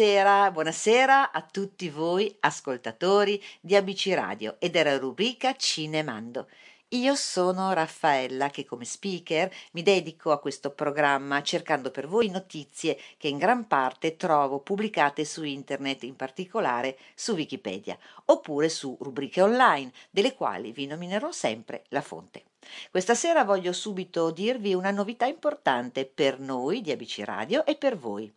Buonasera, buonasera a tutti voi ascoltatori di ABC Radio e della rubrica Cinemando. Io sono Raffaella che come speaker mi dedico a questo programma cercando per voi notizie che in gran parte trovo pubblicate su internet, in particolare su Wikipedia, oppure su rubriche online, delle quali vi nominerò sempre la fonte. Questa sera voglio subito dirvi una novità importante per noi di ABC Radio e per voi.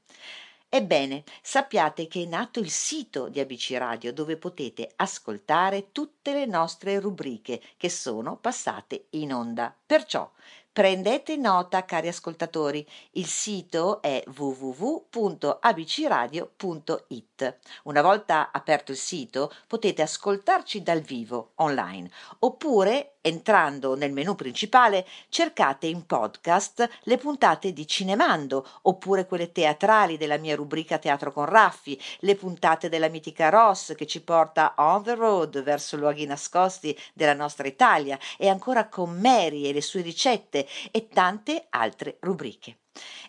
Ebbene, sappiate che è nato il sito di ABC Radio dove potete ascoltare tutte le nostre rubriche che sono passate in onda. Perciò prendete nota, cari ascoltatori, il sito è www.abcradio.it. Una volta aperto il sito potete ascoltarci dal vivo online oppure Entrando nel menu principale cercate in podcast le puntate di Cinemando oppure quelle teatrali della mia rubrica Teatro con Raffi, le puntate della mitica Ross che ci porta on the road verso luoghi nascosti della nostra Italia e ancora con Mary e le sue ricette e tante altre rubriche.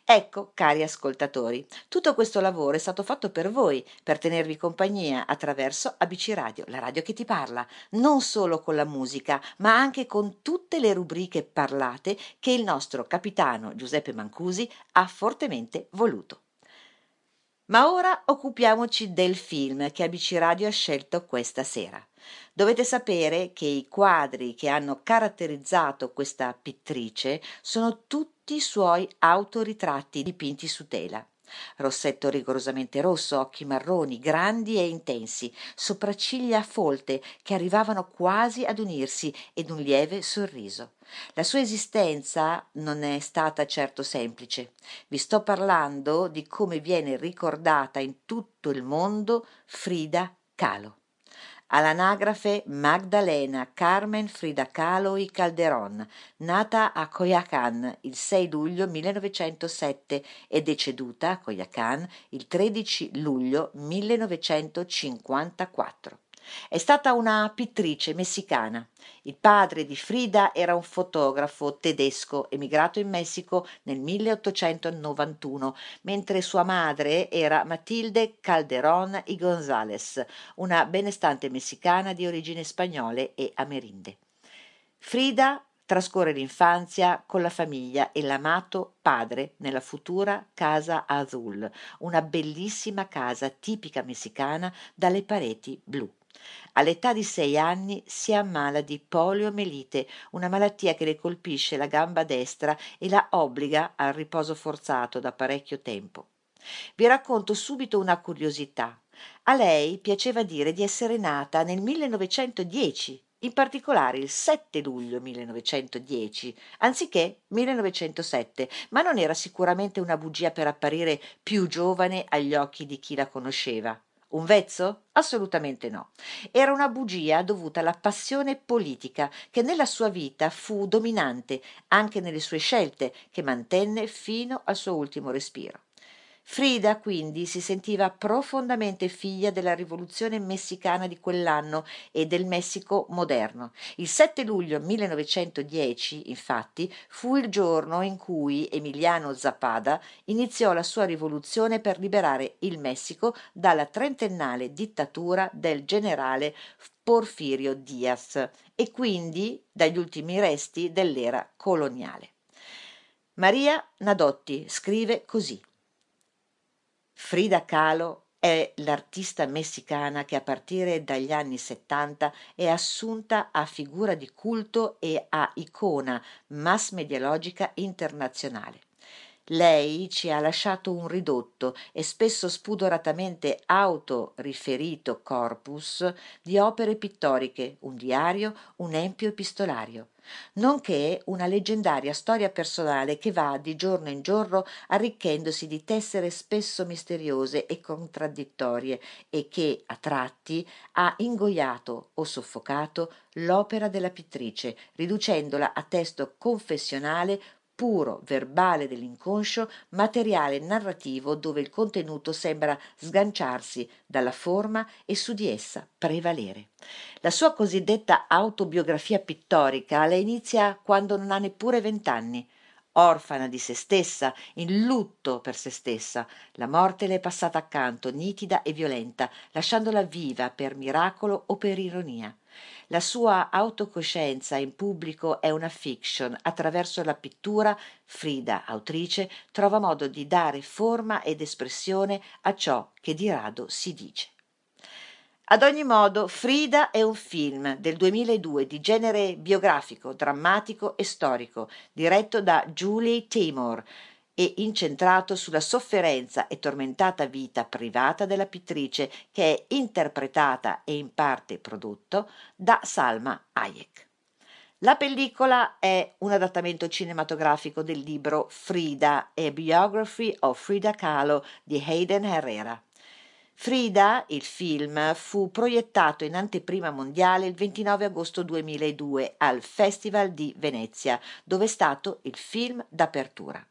Ecco, cari ascoltatori, tutto questo lavoro è stato fatto per voi, per tenervi compagnia attraverso ABC Radio, la radio che ti parla, non solo con la musica, ma anche con tutte le rubriche parlate che il nostro capitano Giuseppe Mancusi ha fortemente voluto. Ma ora occupiamoci del film che ABC Radio ha scelto questa sera. Dovete sapere che i quadri che hanno caratterizzato questa pittrice sono tutti suoi autoritratti dipinti su tela. Rossetto rigorosamente rosso, occhi marroni, grandi e intensi, sopracciglia folte che arrivavano quasi ad unirsi ed un lieve sorriso. La sua esistenza non è stata certo semplice. Vi sto parlando di come viene ricordata in tutto il mondo Frida Kahlo all'anagrafe Magdalena Carmen Frida Kahlo y Calderón, nata a Coyoacán il 6 luglio 1907 e deceduta a Coyoacán il 13 luglio 1954. È stata una pittrice messicana. Il padre di Frida era un fotografo tedesco emigrato in Messico nel 1891, mentre sua madre era Matilde Calderón y González, una benestante messicana di origini spagnole e amerindi. Frida trascorre l'infanzia con la famiglia e l'amato padre nella futura Casa Azul, una bellissima casa tipica messicana dalle pareti blu. All'età di sei anni si ammala di poliomelite, una malattia che le colpisce la gamba destra e la obbliga al riposo forzato da parecchio tempo. Vi racconto subito una curiosità. A lei piaceva dire di essere nata nel 1910, in particolare il 7 luglio 1910, anziché 1907, ma non era sicuramente una bugia per apparire più giovane agli occhi di chi la conosceva. Un vezzo? Assolutamente no. Era una bugia dovuta alla passione politica che nella sua vita fu dominante anche nelle sue scelte, che mantenne fino al suo ultimo respiro. Frida quindi si sentiva profondamente figlia della rivoluzione messicana di quell'anno e del Messico moderno. Il 7 luglio 1910, infatti, fu il giorno in cui Emiliano Zapata iniziò la sua rivoluzione per liberare il Messico dalla trentennale dittatura del generale Porfirio Diaz e quindi dagli ultimi resti dell'era coloniale. Maria Nadotti scrive così Frida Kahlo è l'artista messicana che a partire dagli anni 70 è assunta a figura di culto e a icona mass medialogica internazionale. Lei ci ha lasciato un ridotto e spesso spudoratamente autoriferito corpus di opere pittoriche, un diario, un empio epistolario nonché una leggendaria storia personale che va di giorno in giorno arricchendosi di tessere spesso misteriose e contraddittorie e che a tratti ha ingoiato o soffocato l'opera della pittrice riducendola a testo confessionale puro verbale dell'inconscio, materiale narrativo dove il contenuto sembra sganciarsi dalla forma e su di essa prevalere. La sua cosiddetta autobiografia pittorica la inizia quando non ha neppure vent'anni. Orfana di se stessa, in lutto per se stessa. La morte le è passata accanto, nitida e violenta, lasciandola viva per miracolo o per ironia. La sua autocoscienza in pubblico è una fiction. Attraverso la pittura, Frida, autrice, trova modo di dare forma ed espressione a ciò che di rado si dice. Ad ogni modo, Frida è un film del 2002 di genere biografico, drammatico e storico, diretto da Julie Taymor e incentrato sulla sofferenza e tormentata vita privata della pittrice che è interpretata e in parte prodotto da Salma Hayek. La pellicola è un adattamento cinematografico del libro Frida, a Biography of Frida Kahlo di Hayden Herrera. Frida, il film, fu proiettato in anteprima mondiale il 29 agosto 2002 al Festival di Venezia, dove è stato il film d'apertura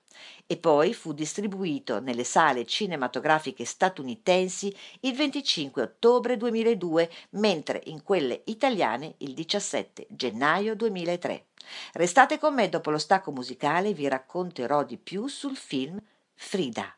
e poi fu distribuito nelle sale cinematografiche statunitensi il 25 ottobre 2002, mentre in quelle italiane il 17 gennaio 2003. Restate con me dopo lo stacco musicale vi racconterò di più sul film Frida.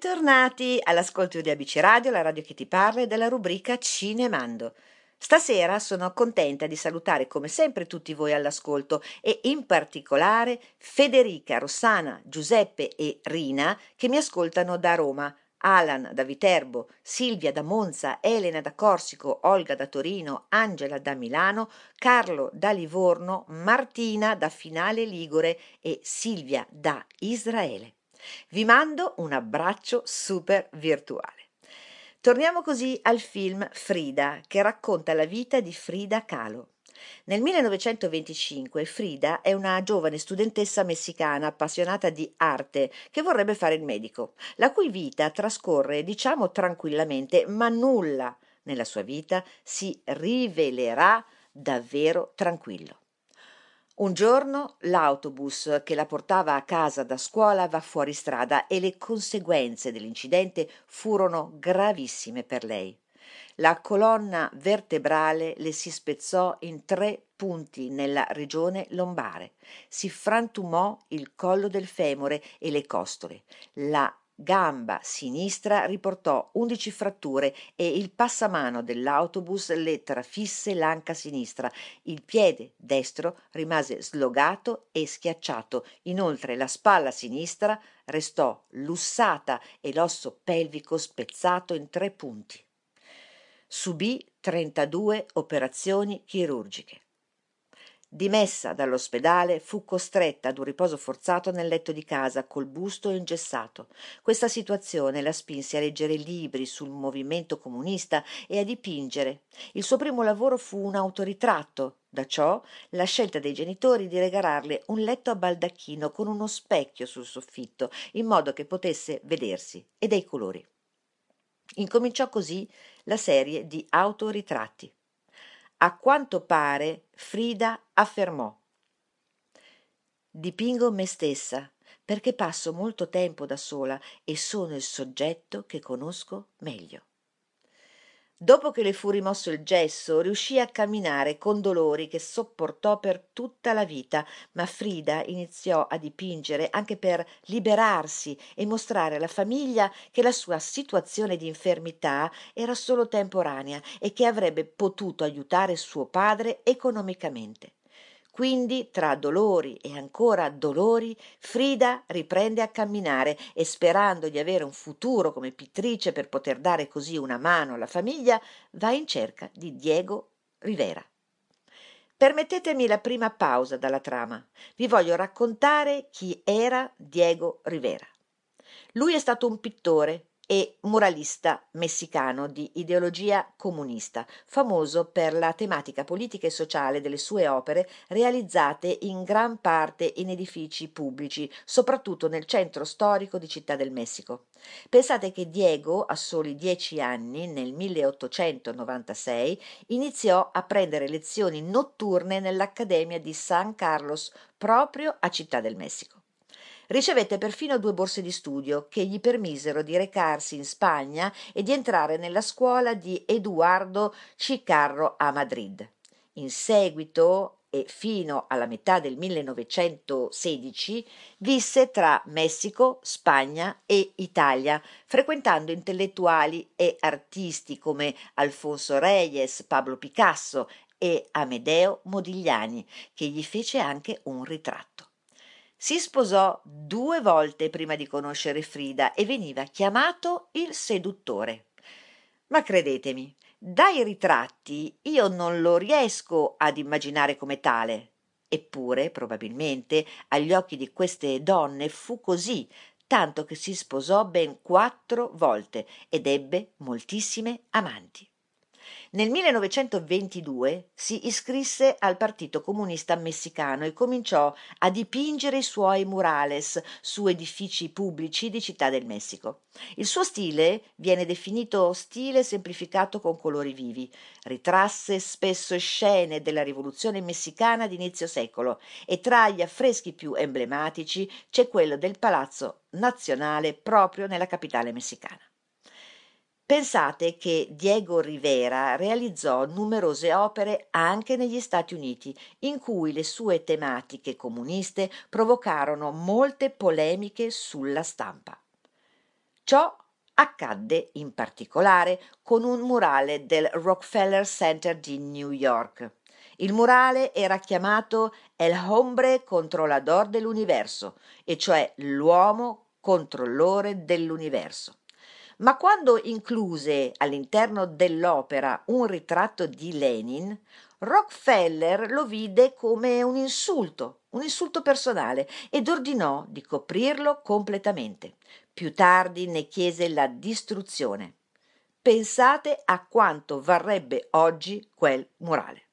Bentornati all'ascolto di ABC Radio, la radio che ti parla e della rubrica Cinemando. Stasera sono contenta di salutare come sempre tutti voi all'ascolto e in particolare Federica, Rossana, Giuseppe e Rina che mi ascoltano da Roma, Alan da Viterbo, Silvia da Monza, Elena da Corsico, Olga da Torino, Angela da Milano, Carlo da Livorno, Martina da Finale Ligure e Silvia da Israele. Vi mando un abbraccio super virtuale. Torniamo così al film Frida, che racconta la vita di Frida Kahlo. Nel 1925 Frida è una giovane studentessa messicana appassionata di arte che vorrebbe fare il medico, la cui vita trascorre, diciamo tranquillamente, ma nulla nella sua vita si rivelerà davvero tranquillo. Un giorno l'autobus che la portava a casa da scuola va fuori strada e le conseguenze dell'incidente furono gravissime per lei. La colonna vertebrale le si spezzò in tre punti nella regione lombare, si frantumò il collo del femore e le costole, la gamba sinistra riportò undici fratture e il passamano dell'autobus le trafisse l'anca sinistra. Il piede destro rimase slogato e schiacciato. Inoltre la spalla sinistra restò lussata e l'osso pelvico spezzato in tre punti. Subì 32 operazioni chirurgiche. Dimessa dall'ospedale, fu costretta ad un riposo forzato nel letto di casa, col busto ingessato. Questa situazione la spinse a leggere libri sul movimento comunista e a dipingere. Il suo primo lavoro fu un autoritratto. Da ciò la scelta dei genitori di regalarle un letto a baldacchino con uno specchio sul soffitto, in modo che potesse vedersi, e dei colori. Incominciò così la serie di autoritratti. A quanto pare Frida affermò Dipingo me stessa perché passo molto tempo da sola e sono il soggetto che conosco meglio. Dopo che le fu rimosso il gesso, riuscì a camminare con dolori che sopportò per tutta la vita, ma Frida iniziò a dipingere anche per liberarsi e mostrare alla famiglia che la sua situazione di infermità era solo temporanea e che avrebbe potuto aiutare suo padre economicamente. Quindi, tra dolori e ancora dolori, Frida riprende a camminare e sperando di avere un futuro come pittrice per poter dare così una mano alla famiglia, va in cerca di Diego Rivera. Permettetemi la prima pausa dalla trama. Vi voglio raccontare chi era Diego Rivera. Lui è stato un pittore, e muralista messicano di ideologia comunista, famoso per la tematica politica e sociale delle sue opere realizzate in gran parte in edifici pubblici, soprattutto nel centro storico di Città del Messico. Pensate che Diego, a soli dieci anni, nel 1896, iniziò a prendere lezioni notturne nell'Accademia di San Carlos, proprio a Città del Messico. Ricevette perfino due borse di studio che gli permisero di recarsi in Spagna e di entrare nella scuola di Eduardo Chicarro a Madrid. In seguito e fino alla metà del 1916 visse tra Messico, Spagna e Italia, frequentando intellettuali e artisti come Alfonso Reyes, Pablo Picasso e Amedeo Modigliani, che gli fece anche un ritratto. Si sposò due volte prima di conoscere Frida e veniva chiamato il seduttore. Ma credetemi, dai ritratti io non lo riesco ad immaginare come tale. Eppure, probabilmente, agli occhi di queste donne fu così, tanto che si sposò ben quattro volte ed ebbe moltissime amanti. Nel 1922 si iscrisse al Partito Comunista Messicano e cominciò a dipingere i suoi murales su edifici pubblici di Città del Messico. Il suo stile viene definito stile semplificato con colori vivi. Ritrasse spesso scene della rivoluzione messicana di inizio secolo e tra gli affreschi più emblematici c'è quello del Palazzo Nazionale proprio nella capitale messicana. Pensate che Diego Rivera realizzò numerose opere anche negli Stati Uniti, in cui le sue tematiche comuniste provocarono molte polemiche sulla stampa. Ciò accadde in particolare con un murale del Rockefeller Center di New York. Il murale era chiamato El hombre controlador dell'universo, e cioè l'uomo controllore dell'universo ma quando incluse all'interno dell'opera un ritratto di Lenin, Rockefeller lo vide come un insulto, un insulto personale, ed ordinò di coprirlo completamente. Più tardi ne chiese la distruzione. Pensate a quanto varrebbe oggi quel murale.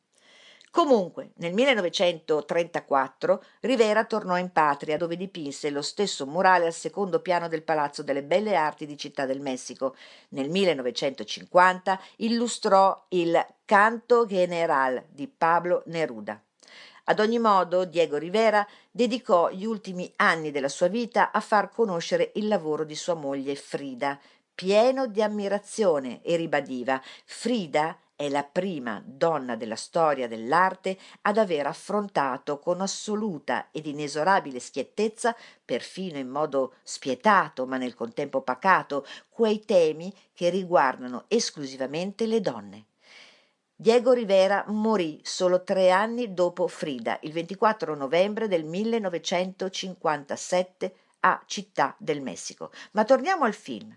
Comunque, nel 1934 Rivera tornò in patria dove dipinse lo stesso murale al secondo piano del Palazzo delle Belle Arti di Città del Messico. Nel 1950 illustrò il Canto General di Pablo Neruda. Ad ogni modo, Diego Rivera dedicò gli ultimi anni della sua vita a far conoscere il lavoro di sua moglie Frida, pieno di ammirazione e ribadiva Frida è la prima donna della storia dell'arte ad aver affrontato con assoluta ed inesorabile schiettezza, perfino in modo spietato ma nel contempo pacato, quei temi che riguardano esclusivamente le donne. Diego Rivera morì solo tre anni dopo Frida, il 24 novembre del 1957 a Città del Messico. Ma torniamo al film.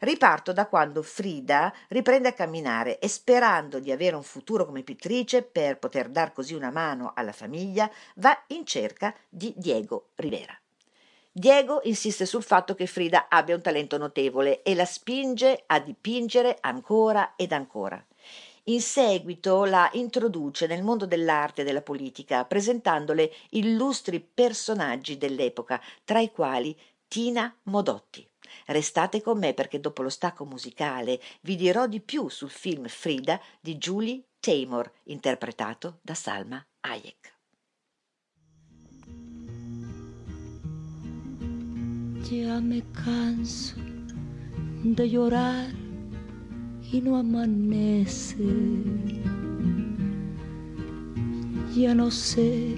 Riparto da quando Frida riprende a camminare e sperando di avere un futuro come pittrice per poter dar così una mano alla famiglia, va in cerca di Diego Rivera. Diego insiste sul fatto che Frida abbia un talento notevole e la spinge a dipingere ancora ed ancora. In seguito la introduce nel mondo dell'arte e della politica, presentandole illustri personaggi dell'epoca, tra i quali Tina Modotti. Restate con me perché dopo lo stacco musicale vi dirò di più sul film Frida di Julie Taymor, interpretato da Salma Hayek. Ya me canso de llorar y no amanece. Ya no sé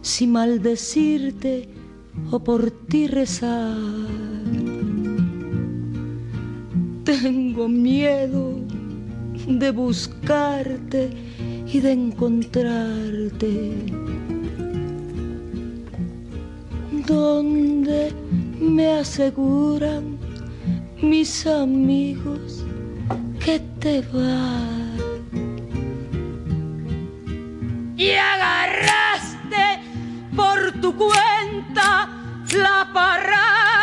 si maldecirte o por ti rezar tengo miedo de buscarte y de encontrarte. Donde me aseguran mis amigos que te vas. Y agarraste por tu cuenta la parranda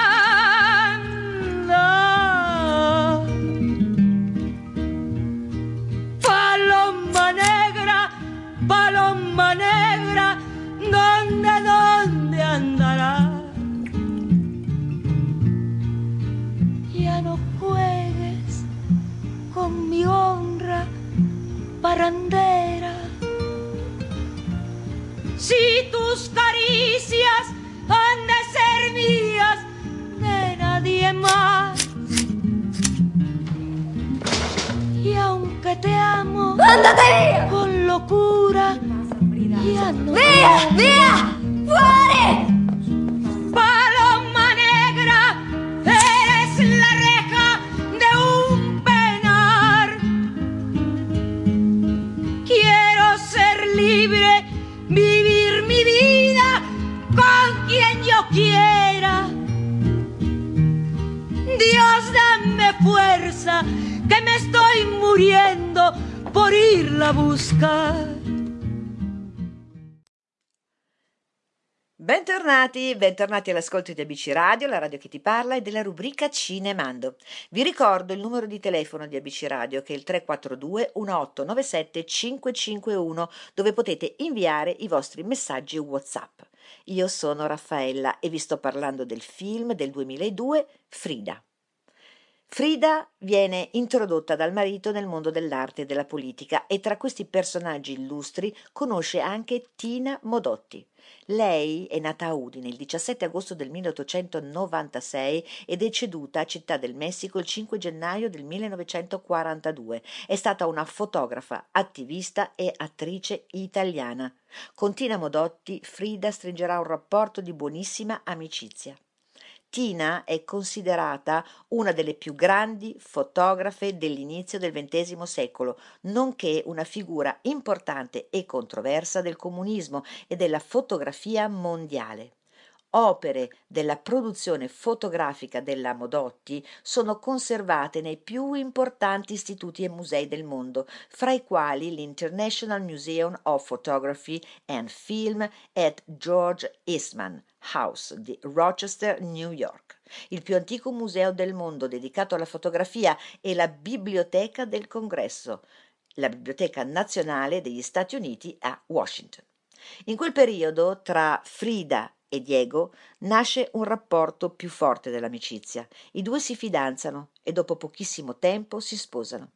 Bentornati, all'ascolto di ABC Radio, la radio che ti parla e della rubrica Cinemando. Vi ricordo il numero di telefono di ABC Radio che è il 342 1897 551 dove potete inviare i vostri messaggi WhatsApp. Io sono Raffaella e vi sto parlando del film del 2002 Frida. Frida viene introdotta dal marito nel mondo dell'arte e della politica e tra questi personaggi illustri conosce anche Tina Modotti. Lei è nata a Udine il 17 agosto del 1896 ed è ceduta a Città del Messico il 5 gennaio del 1942. È stata una fotografa, attivista e attrice italiana. Con Tina Modotti Frida stringerà un rapporto di buonissima amicizia. Tina è considerata una delle più grandi fotografe dell'inizio del XX secolo, nonché una figura importante e controversa del comunismo e della fotografia mondiale opere della produzione fotografica della Modotti sono conservate nei più importanti istituti e musei del mondo, fra i quali l'International Museum of Photography and Film at George Eastman House di Rochester, New York, il più antico museo del mondo dedicato alla fotografia e la Biblioteca del Congresso, la Biblioteca Nazionale degli Stati Uniti a Washington. In quel periodo, tra Frida e Diego nasce un rapporto più forte dell'amicizia. I due si fidanzano e dopo pochissimo tempo si sposano.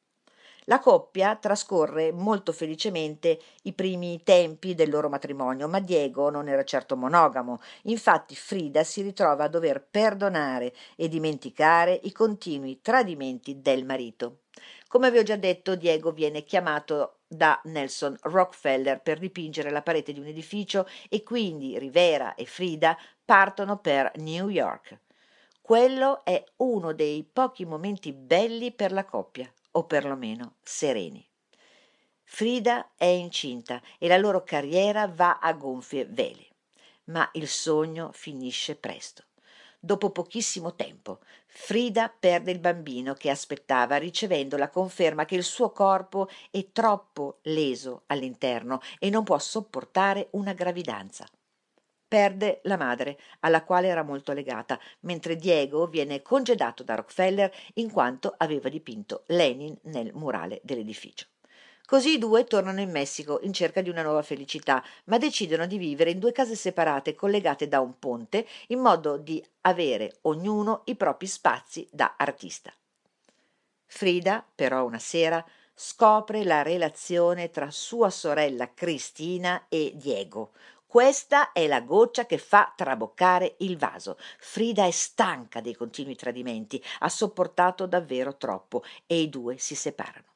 La coppia trascorre molto felicemente i primi tempi del loro matrimonio, ma Diego non era certo monogamo. Infatti Frida si ritrova a dover perdonare e dimenticare i continui tradimenti del marito. Come vi ho già detto, Diego viene chiamato da Nelson Rockefeller per dipingere la parete di un edificio e quindi Rivera e Frida partono per New York. Quello è uno dei pochi momenti belli per la coppia o perlomeno sereni. Frida è incinta e la loro carriera va a gonfie vele, ma il sogno finisce presto. Dopo pochissimo tempo, Frida perde il bambino che aspettava, ricevendo la conferma che il suo corpo è troppo leso all'interno e non può sopportare una gravidanza perde la madre, alla quale era molto legata, mentre Diego viene congedato da Rockefeller in quanto aveva dipinto Lenin nel murale dell'edificio. Così i due tornano in Messico in cerca di una nuova felicità, ma decidono di vivere in due case separate collegate da un ponte in modo di avere ognuno i propri spazi da artista. Frida, però, una sera scopre la relazione tra sua sorella Cristina e Diego, questa è la goccia che fa traboccare il vaso. Frida è stanca dei continui tradimenti, ha sopportato davvero troppo e i due si separano.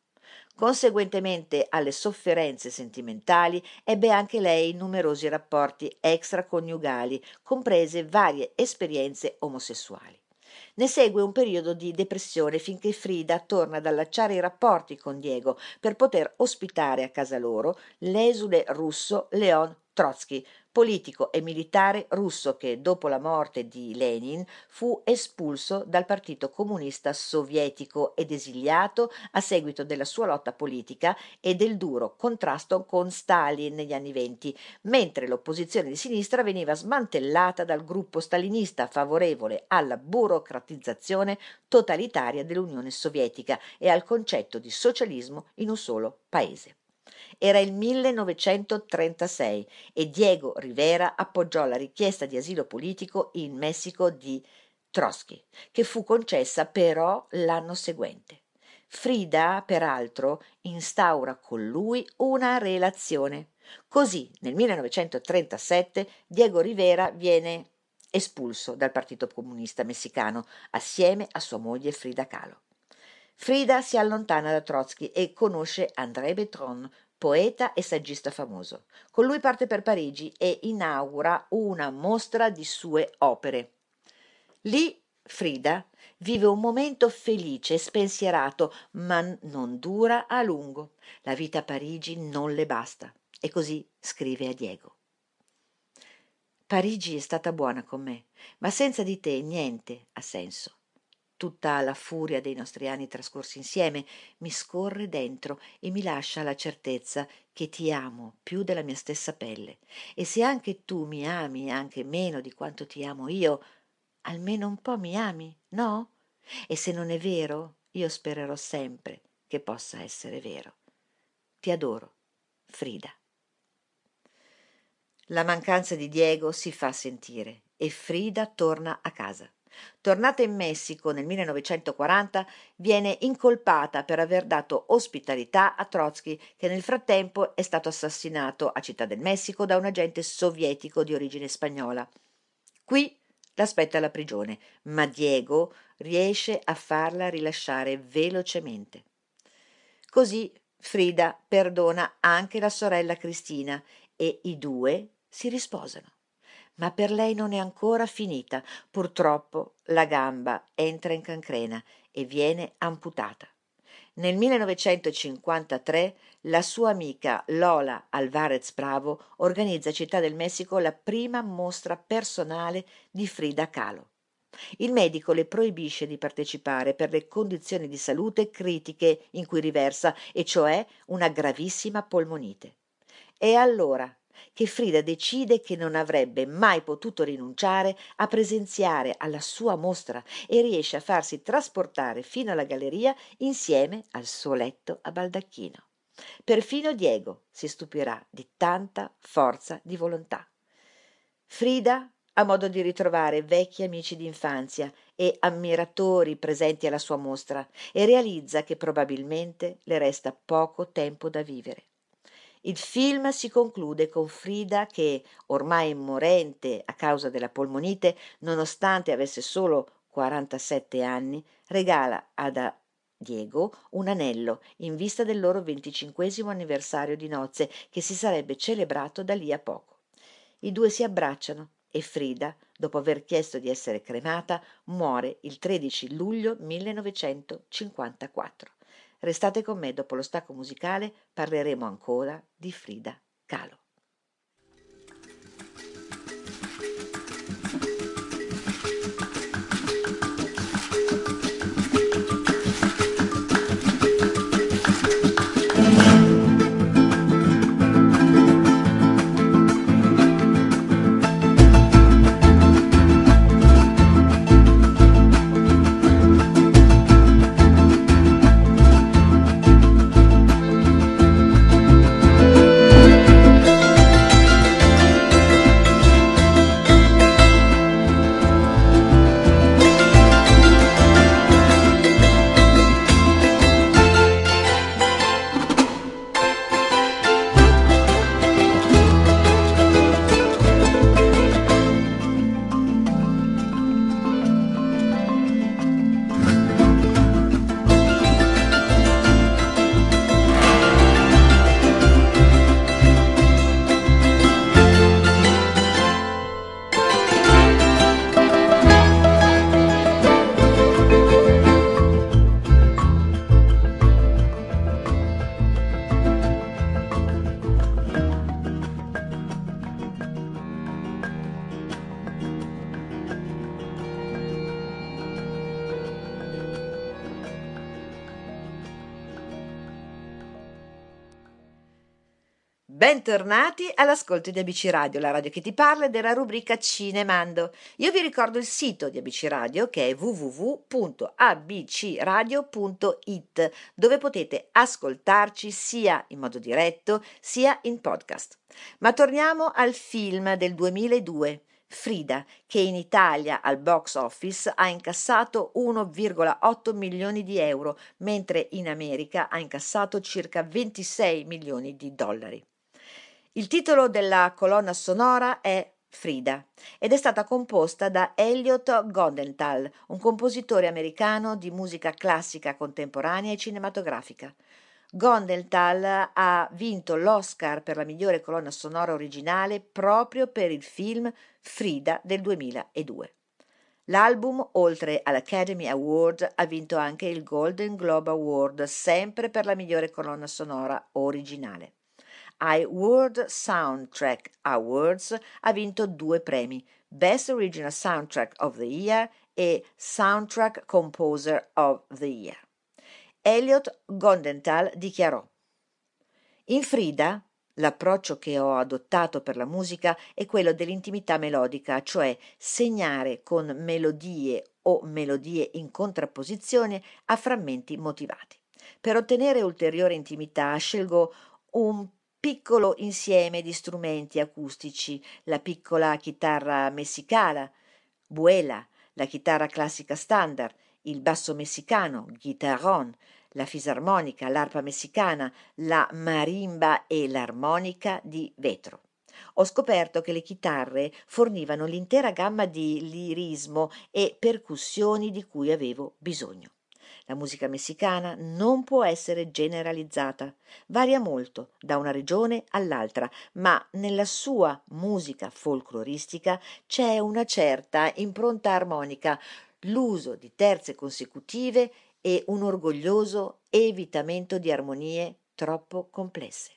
Conseguentemente alle sofferenze sentimentali ebbe anche lei numerosi rapporti extraconiugali, comprese varie esperienze omosessuali. Ne segue un periodo di depressione finché Frida torna ad allacciare i rapporti con Diego per poter ospitare a casa loro l'esule russo Leon Trotsky, politico e militare russo che dopo la morte di Lenin fu espulso dal Partito Comunista Sovietico ed esiliato a seguito della sua lotta politica e del duro contrasto con Stalin negli anni venti, mentre l'opposizione di sinistra veniva smantellata dal gruppo stalinista favorevole alla burocratizzazione totalitaria dell'Unione Sovietica e al concetto di socialismo in un solo paese. Era il 1936 e Diego Rivera appoggiò la richiesta di asilo politico in Messico di Trotsky, che fu concessa però l'anno seguente. Frida, peraltro, instaura con lui una relazione. Così, nel 1937, Diego Rivera viene espulso dal Partito Comunista Messicano assieme a sua moglie Frida Kahlo. Frida si allontana da Trotsky e conosce André Betron, poeta e saggista famoso. Con lui parte per Parigi e inaugura una mostra di sue opere. Lì Frida vive un momento felice e spensierato, ma non dura a lungo. La vita a Parigi non le basta. E così scrive a Diego. Parigi è stata buona con me, ma senza di te niente ha senso tutta la furia dei nostri anni trascorsi insieme mi scorre dentro e mi lascia la certezza che ti amo più della mia stessa pelle. E se anche tu mi ami anche meno di quanto ti amo io almeno un po mi ami no? E se non è vero io spererò sempre che possa essere vero. Ti adoro frida. La mancanza di diego si fa sentire e frida torna a casa tornata in messico nel 1940 viene incolpata per aver dato ospitalità a Trotsky che nel frattempo è stato assassinato a Città del Messico da un agente sovietico di origine spagnola. Qui l'aspetta la prigione, ma Diego riesce a farla rilasciare velocemente. Così Frida perdona anche la sorella Cristina e i due si risposano ma per lei non è ancora finita. Purtroppo la gamba entra in cancrena e viene amputata. Nel 1953 la sua amica Lola Alvarez Bravo organizza a Città del Messico la prima mostra personale di Frida Kahlo. Il medico le proibisce di partecipare per le condizioni di salute critiche in cui riversa, e cioè una gravissima polmonite. E allora che Frida decide che non avrebbe mai potuto rinunciare a presenziare alla sua mostra e riesce a farsi trasportare fino alla galleria insieme al suo letto a baldacchino. Perfino Diego si stupirà di tanta forza di volontà. Frida ha modo di ritrovare vecchi amici d'infanzia e ammiratori presenti alla sua mostra e realizza che probabilmente le resta poco tempo da vivere. Il film si conclude con Frida che, ormai morente a causa della polmonite, nonostante avesse solo 47 anni, regala ad Diego un anello in vista del loro venticinquesimo anniversario di nozze che si sarebbe celebrato da lì a poco. I due si abbracciano e Frida, dopo aver chiesto di essere cremata, muore il 13 luglio 1954. Restate con me, dopo lo stacco musicale parleremo ancora di Frida Kahlo. Bentornati all'ascolto di ABC Radio, la radio che ti parla della rubrica Cinemando. Io vi ricordo il sito di ABC Radio che è www.abcradio.it dove potete ascoltarci sia in modo diretto sia in podcast. Ma torniamo al film del 2002. Frida, che in Italia al box office ha incassato 1,8 milioni di euro, mentre in America ha incassato circa 26 milioni di dollari. Il titolo della colonna sonora è Frida ed è stata composta da Elliot Gondenthal, un compositore americano di musica classica contemporanea e cinematografica. Gondenthal ha vinto l'Oscar per la migliore colonna sonora originale proprio per il film Frida del 2002. L'album, oltre all'Academy Award, ha vinto anche il Golden Globe Award, sempre per la migliore colonna sonora originale ai World Soundtrack Awards ha vinto due premi, Best Original Soundtrack of the Year e Soundtrack Composer of the Year. Elliot Gondenthal dichiarò In Frida L'approccio che ho adottato per la musica è quello dell'intimità melodica, cioè segnare con melodie o melodie in contrapposizione a frammenti motivati. Per ottenere ulteriore intimità scelgo un piccolo insieme di strumenti acustici, la piccola chitarra messicana, buela, la chitarra classica standard, il basso messicano, guitarron, la fisarmonica, l'arpa messicana, la marimba e l'armonica di vetro. Ho scoperto che le chitarre fornivano l'intera gamma di lirismo e percussioni di cui avevo bisogno. La musica messicana non può essere generalizzata, varia molto da una regione all'altra, ma nella sua musica folcloristica c'è una certa impronta armonica, l'uso di terze consecutive e un orgoglioso evitamento di armonie troppo complesse.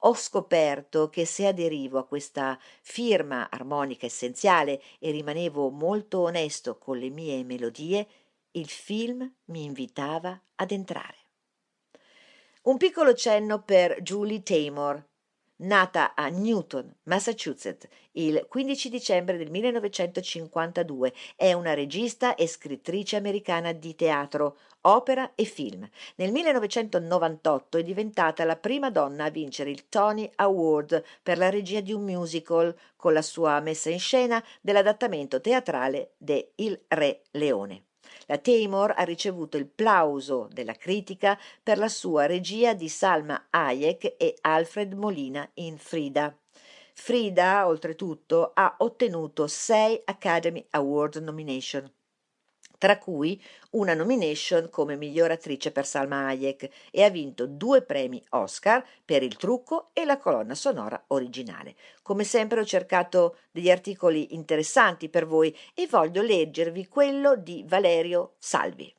Ho scoperto che se aderivo a questa firma armonica essenziale e rimanevo molto onesto con le mie melodie, il film mi invitava ad entrare. Un piccolo cenno per Julie Taymor. nata a Newton, Massachusetts, il 15 dicembre del 1952, è una regista e scrittrice americana di teatro, opera e film. Nel 1998 è diventata la prima donna a vincere il Tony Award per la regia di un musical con la sua messa in scena dell'adattamento teatrale de Il Re Leone. La Taymor ha ricevuto il plauso della critica per la sua regia di Salma Hayek e Alfred Molina in Frida. Frida, oltretutto, ha ottenuto sei Academy Award nomination tra cui una nomination come miglior attrice per Salma Hayek e ha vinto due premi Oscar per il trucco e la colonna sonora originale. Come sempre ho cercato degli articoli interessanti per voi e voglio leggervi quello di Valerio Salvi.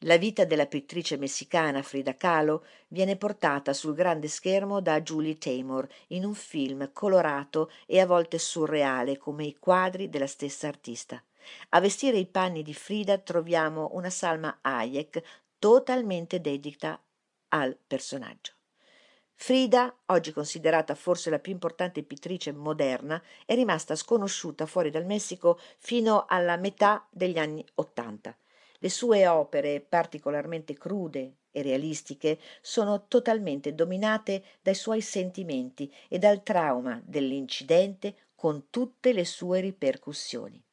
La vita della pittrice messicana Frida Kahlo viene portata sul grande schermo da Julie Taymor in un film colorato e a volte surreale come i quadri della stessa artista. A vestire i panni di Frida troviamo una Salma Hayek totalmente dedita al personaggio. Frida, oggi considerata forse la più importante pittrice moderna, è rimasta sconosciuta fuori dal Messico fino alla metà degli anni Ottanta. Le sue opere, particolarmente crude e realistiche, sono totalmente dominate dai suoi sentimenti e dal trauma dell'incidente con tutte le sue ripercussioni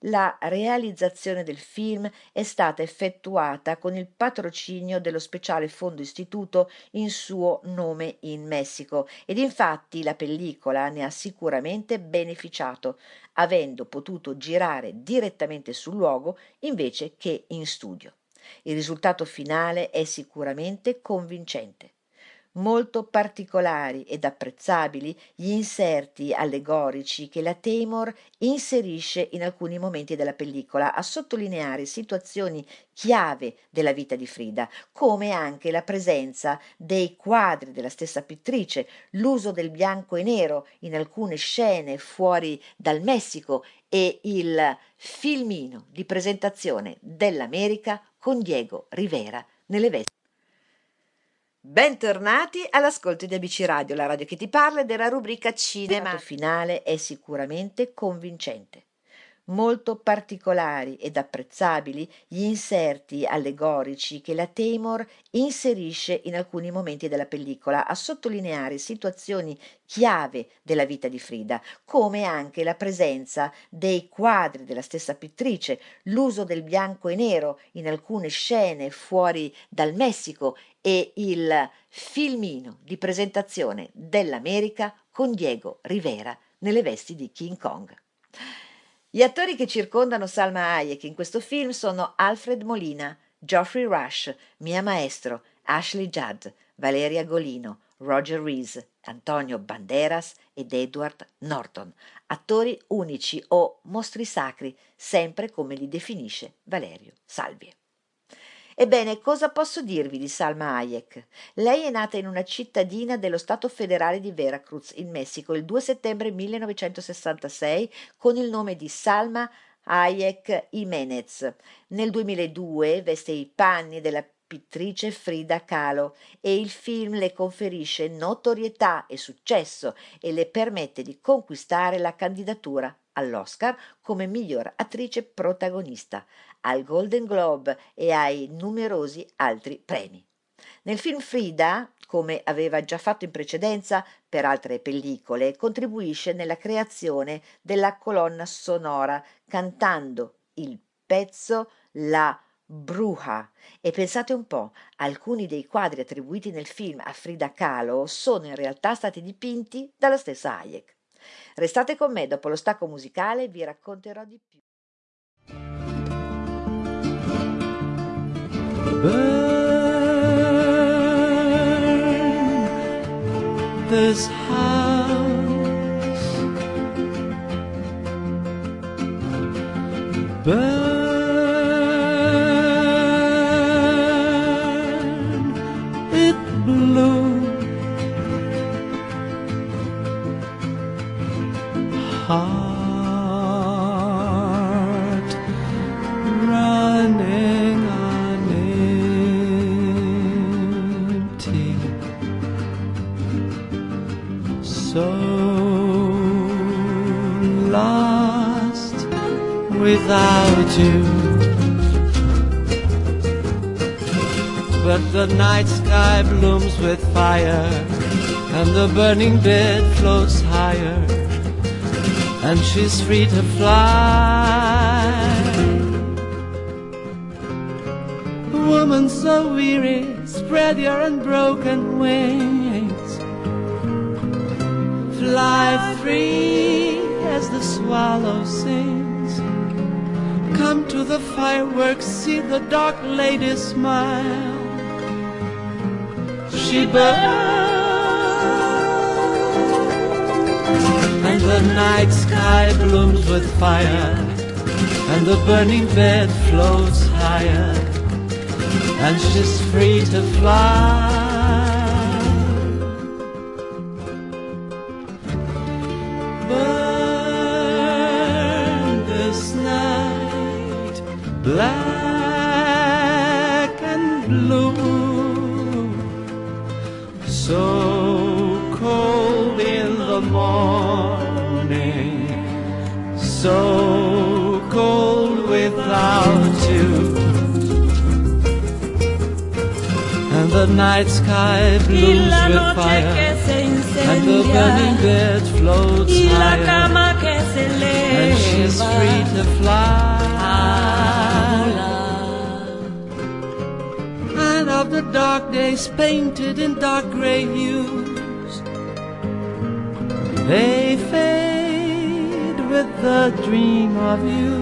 la realizzazione del film è stata effettuata con il patrocinio dello speciale fondo istituto in suo nome in Messico ed infatti la pellicola ne ha sicuramente beneficiato, avendo potuto girare direttamente sul luogo invece che in studio. Il risultato finale è sicuramente convincente molto particolari ed apprezzabili gli inserti allegorici che la Taymor inserisce in alcuni momenti della pellicola a sottolineare situazioni chiave della vita di Frida, come anche la presenza dei quadri della stessa pittrice, l'uso del bianco e nero in alcune scene fuori dal Messico e il filmino di presentazione dell'America con Diego Rivera nelle vesti Bentornati all'ascolto di ABC Radio, la radio che ti parla della rubrica Cinema. Il finale è sicuramente convincente molto particolari ed apprezzabili gli inserti allegorici che la Taymor inserisce in alcuni momenti della pellicola a sottolineare situazioni chiave della vita di Frida, come anche la presenza dei quadri della stessa pittrice, l'uso del bianco e nero in alcune scene fuori dal Messico e il filmino di presentazione dell'America con Diego Rivera nelle vesti di King Kong. Gli attori che circondano Salma Hayek in questo film sono Alfred Molina, Geoffrey Rush, Mia Maestro, Ashley Judd, Valeria Golino, Roger Rees, Antonio Banderas ed Edward Norton, attori unici o mostri sacri, sempre come li definisce Valerio Salvie. Ebbene, cosa posso dirvi di Salma Hayek? Lei è nata in una cittadina dello Stato federale di Veracruz, in Messico, il 2 settembre 1966 con il nome di Salma Hayek Jimenez. Nel 2002 veste i panni della pittrice Frida Kahlo e il film le conferisce notorietà e successo e le permette di conquistare la candidatura all'Oscar come miglior attrice protagonista al Golden Globe e ai numerosi altri premi. Nel film Frida, come aveva già fatto in precedenza per altre pellicole, contribuisce nella creazione della colonna sonora cantando il pezzo La Bruja. E pensate un po', alcuni dei quadri attribuiti nel film a Frida Kahlo sono in realtà stati dipinti dalla stessa Hayek. Restate con me, dopo lo stacco musicale vi racconterò di più. burn this house. Burn blooms with fire, and the burning bed floats higher, and she's free to fly. Woman so weary, spread your unbroken wings. Fly free as the swallow sings. Come to the fireworks, see the dark lady smile. Burns, and the night sky blooms with fire, and the burning bed floats higher and she's free to fly. Black and blue, the morning, so cold without you. And the night sky blooms with fire, and the burning bed floats higher, cama que se and she's free to fly. And of the dark days painted in dark gray hues, they fade with the dream of you.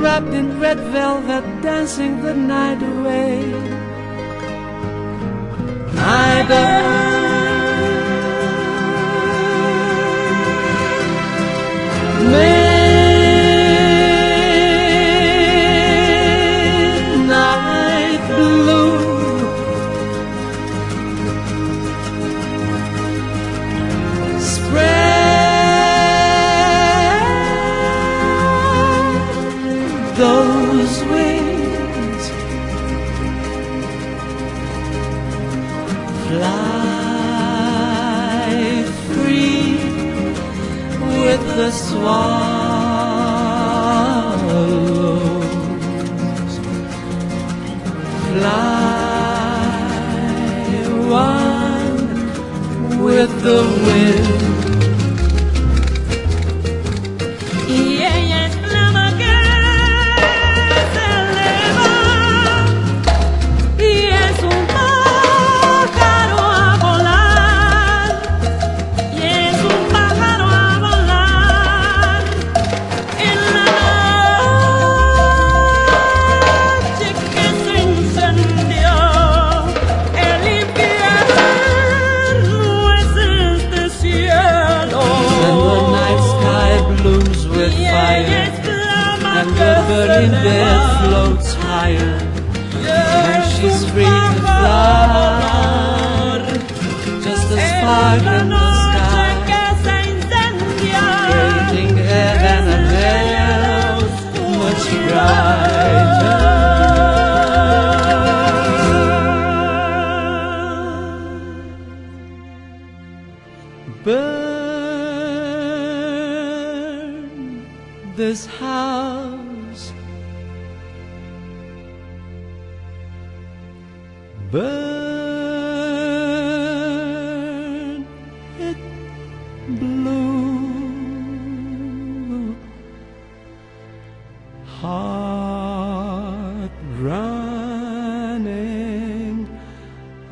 Wrapped in red velvet, dancing the night away. I With the wind.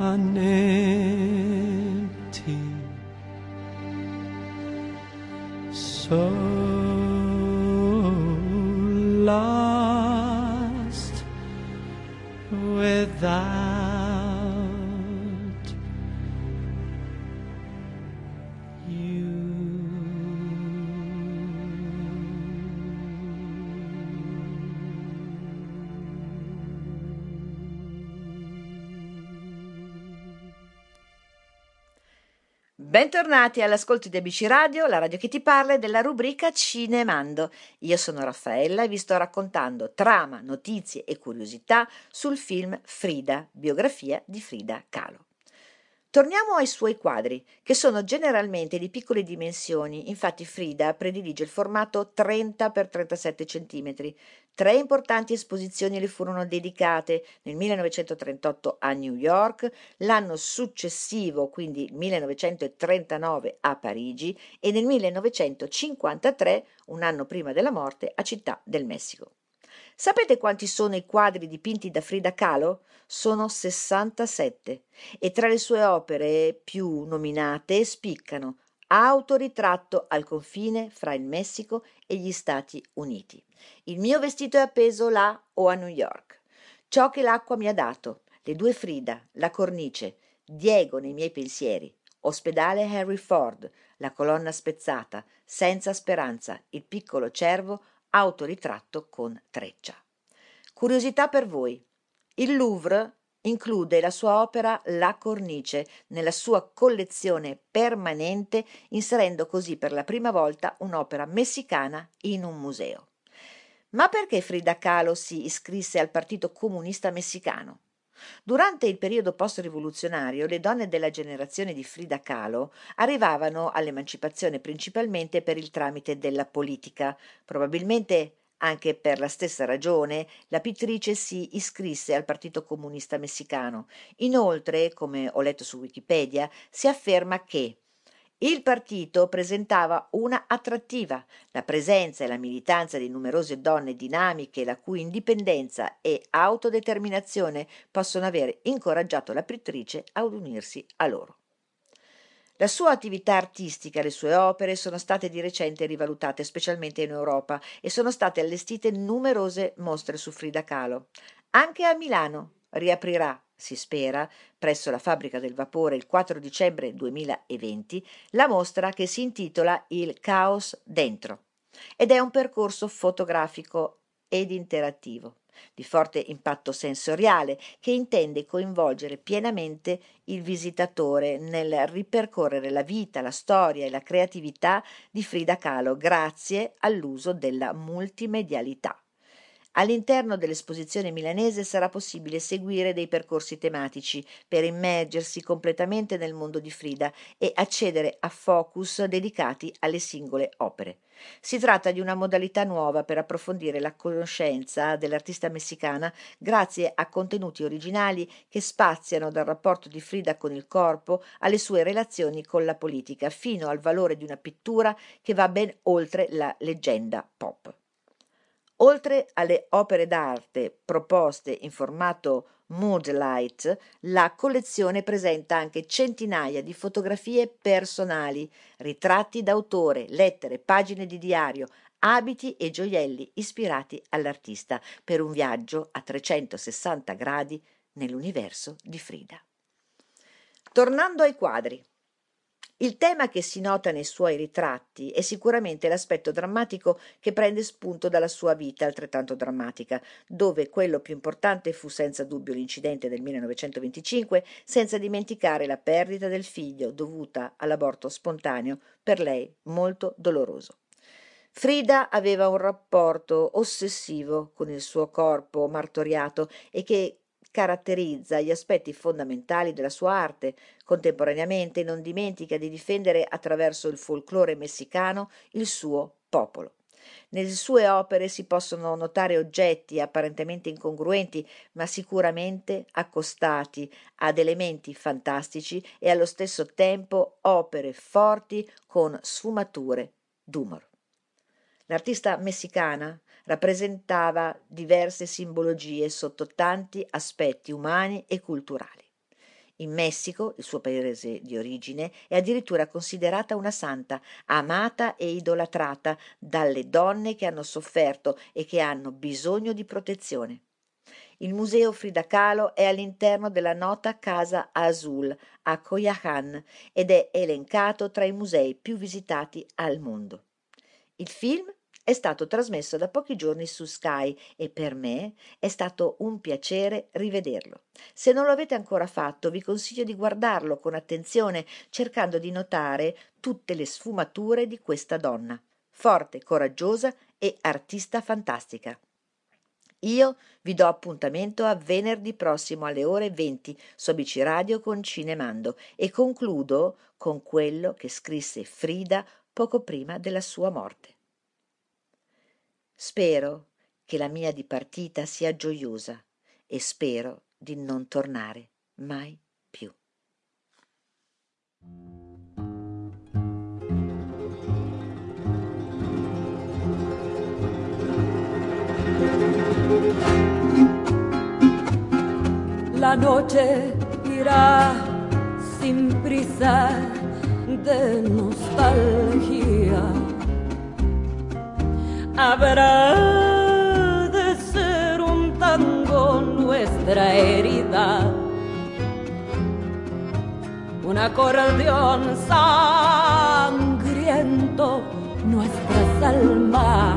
an empty soul. Bentornati all'ascolto di ABC Radio, la radio che ti parla della rubrica Cinemando. Io sono Raffaella e vi sto raccontando trama, notizie e curiosità sul film Frida, biografia di Frida Kahlo. Torniamo ai suoi quadri, che sono generalmente di piccole dimensioni, infatti Frida predilige il formato 30 x 37 cm. Tre importanti esposizioni le furono dedicate nel 1938 a New York, l'anno successivo, quindi il 1939 a Parigi e nel 1953, un anno prima della morte, a Città del Messico. Sapete quanti sono i quadri dipinti da Frida Kahlo? Sono 67 e tra le sue opere più nominate spiccano Autoritratto al confine fra il Messico e gli Stati Uniti. Il mio vestito è appeso là o a New York. Ciò che l'acqua mi ha dato, le due Frida, la cornice, Diego nei miei pensieri, ospedale Harry Ford, la colonna spezzata, senza speranza, il piccolo cervo, autoritratto con treccia. Curiosità per voi. Il Louvre include la sua opera La cornice nella sua collezione permanente, inserendo così per la prima volta un'opera messicana in un museo. Ma perché Frida Kahlo si iscrisse al Partito Comunista Messicano? Durante il periodo post-rivoluzionario, le donne della generazione di Frida Kahlo arrivavano all'emancipazione principalmente per il tramite della politica. Probabilmente anche per la stessa ragione, la pittrice si iscrisse al Partito Comunista Messicano. Inoltre, come ho letto su Wikipedia, si afferma che il partito presentava una attrattiva, la presenza e la militanza di numerose donne dinamiche la cui indipendenza e autodeterminazione possono aver incoraggiato la pittrice ad unirsi a loro. La sua attività artistica e le sue opere sono state di recente rivalutate, specialmente in Europa, e sono state allestite numerose mostre su Frida Kahlo. Anche a Milano riaprirà si spera, presso la fabbrica del vapore il 4 dicembre 2020, la mostra che si intitola Il caos dentro ed è un percorso fotografico ed interattivo di forte impatto sensoriale che intende coinvolgere pienamente il visitatore nel ripercorrere la vita, la storia e la creatività di Frida Kahlo grazie all'uso della multimedialità. All'interno dell'esposizione milanese sarà possibile seguire dei percorsi tematici per immergersi completamente nel mondo di Frida e accedere a focus dedicati alle singole opere. Si tratta di una modalità nuova per approfondire la conoscenza dell'artista messicana grazie a contenuti originali che spaziano dal rapporto di Frida con il corpo alle sue relazioni con la politica, fino al valore di una pittura che va ben oltre la leggenda pop. Oltre alle opere d'arte proposte in formato Moodlight, la collezione presenta anche centinaia di fotografie personali, ritratti d'autore, lettere, pagine di diario, abiti e gioielli ispirati all'artista per un viaggio a 360 gradi nell'universo di Frida. Tornando ai quadri, il tema che si nota nei suoi ritratti è sicuramente l'aspetto drammatico che prende spunto dalla sua vita altrettanto drammatica, dove quello più importante fu senza dubbio l'incidente del 1925, senza dimenticare la perdita del figlio dovuta all'aborto spontaneo, per lei molto doloroso. Frida aveva un rapporto ossessivo con il suo corpo martoriato e che caratterizza gli aspetti fondamentali della sua arte. Contemporaneamente non dimentica di difendere attraverso il folklore messicano il suo popolo. Nelle sue opere si possono notare oggetti apparentemente incongruenti, ma sicuramente accostati ad elementi fantastici e allo stesso tempo opere forti con sfumature d'umor. L'artista messicana rappresentava diverse simbologie sotto tanti aspetti umani e culturali. In Messico, il suo paese di origine, è addirittura considerata una santa, amata e idolatrata dalle donne che hanno sofferto e che hanno bisogno di protezione. Il museo Frida Kahlo è all'interno della nota Casa Azul a Coyacan ed è elencato tra i musei più visitati al mondo. Il film è stato trasmesso da pochi giorni su Sky e per me è stato un piacere rivederlo. Se non lo avete ancora fatto, vi consiglio di guardarlo con attenzione, cercando di notare tutte le sfumature di questa donna, forte, coraggiosa e artista fantastica. Io vi do appuntamento a venerdì prossimo alle ore 20 su ABC Radio con Cinemando e concludo con quello che scrisse Frida poco prima della sua morte. Spero che la mia dipartita sia gioiosa e spero di non tornare mai più. La noche irá sin prisa de nostalgia. Habrá de ser un tango nuestra herida, un acordeón sangriento nuestras almas.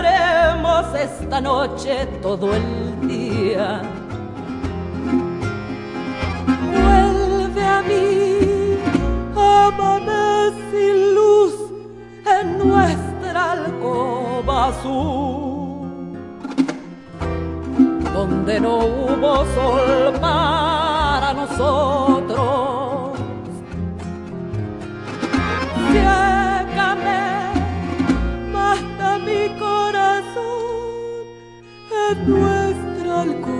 Seremos esta noche todo el día. Vuelve a mí, amanece sin luz en nuestra alcoba azul, donde no hubo sol para nosotros. Ciégame, mata mi corazón en nuestra alcoba.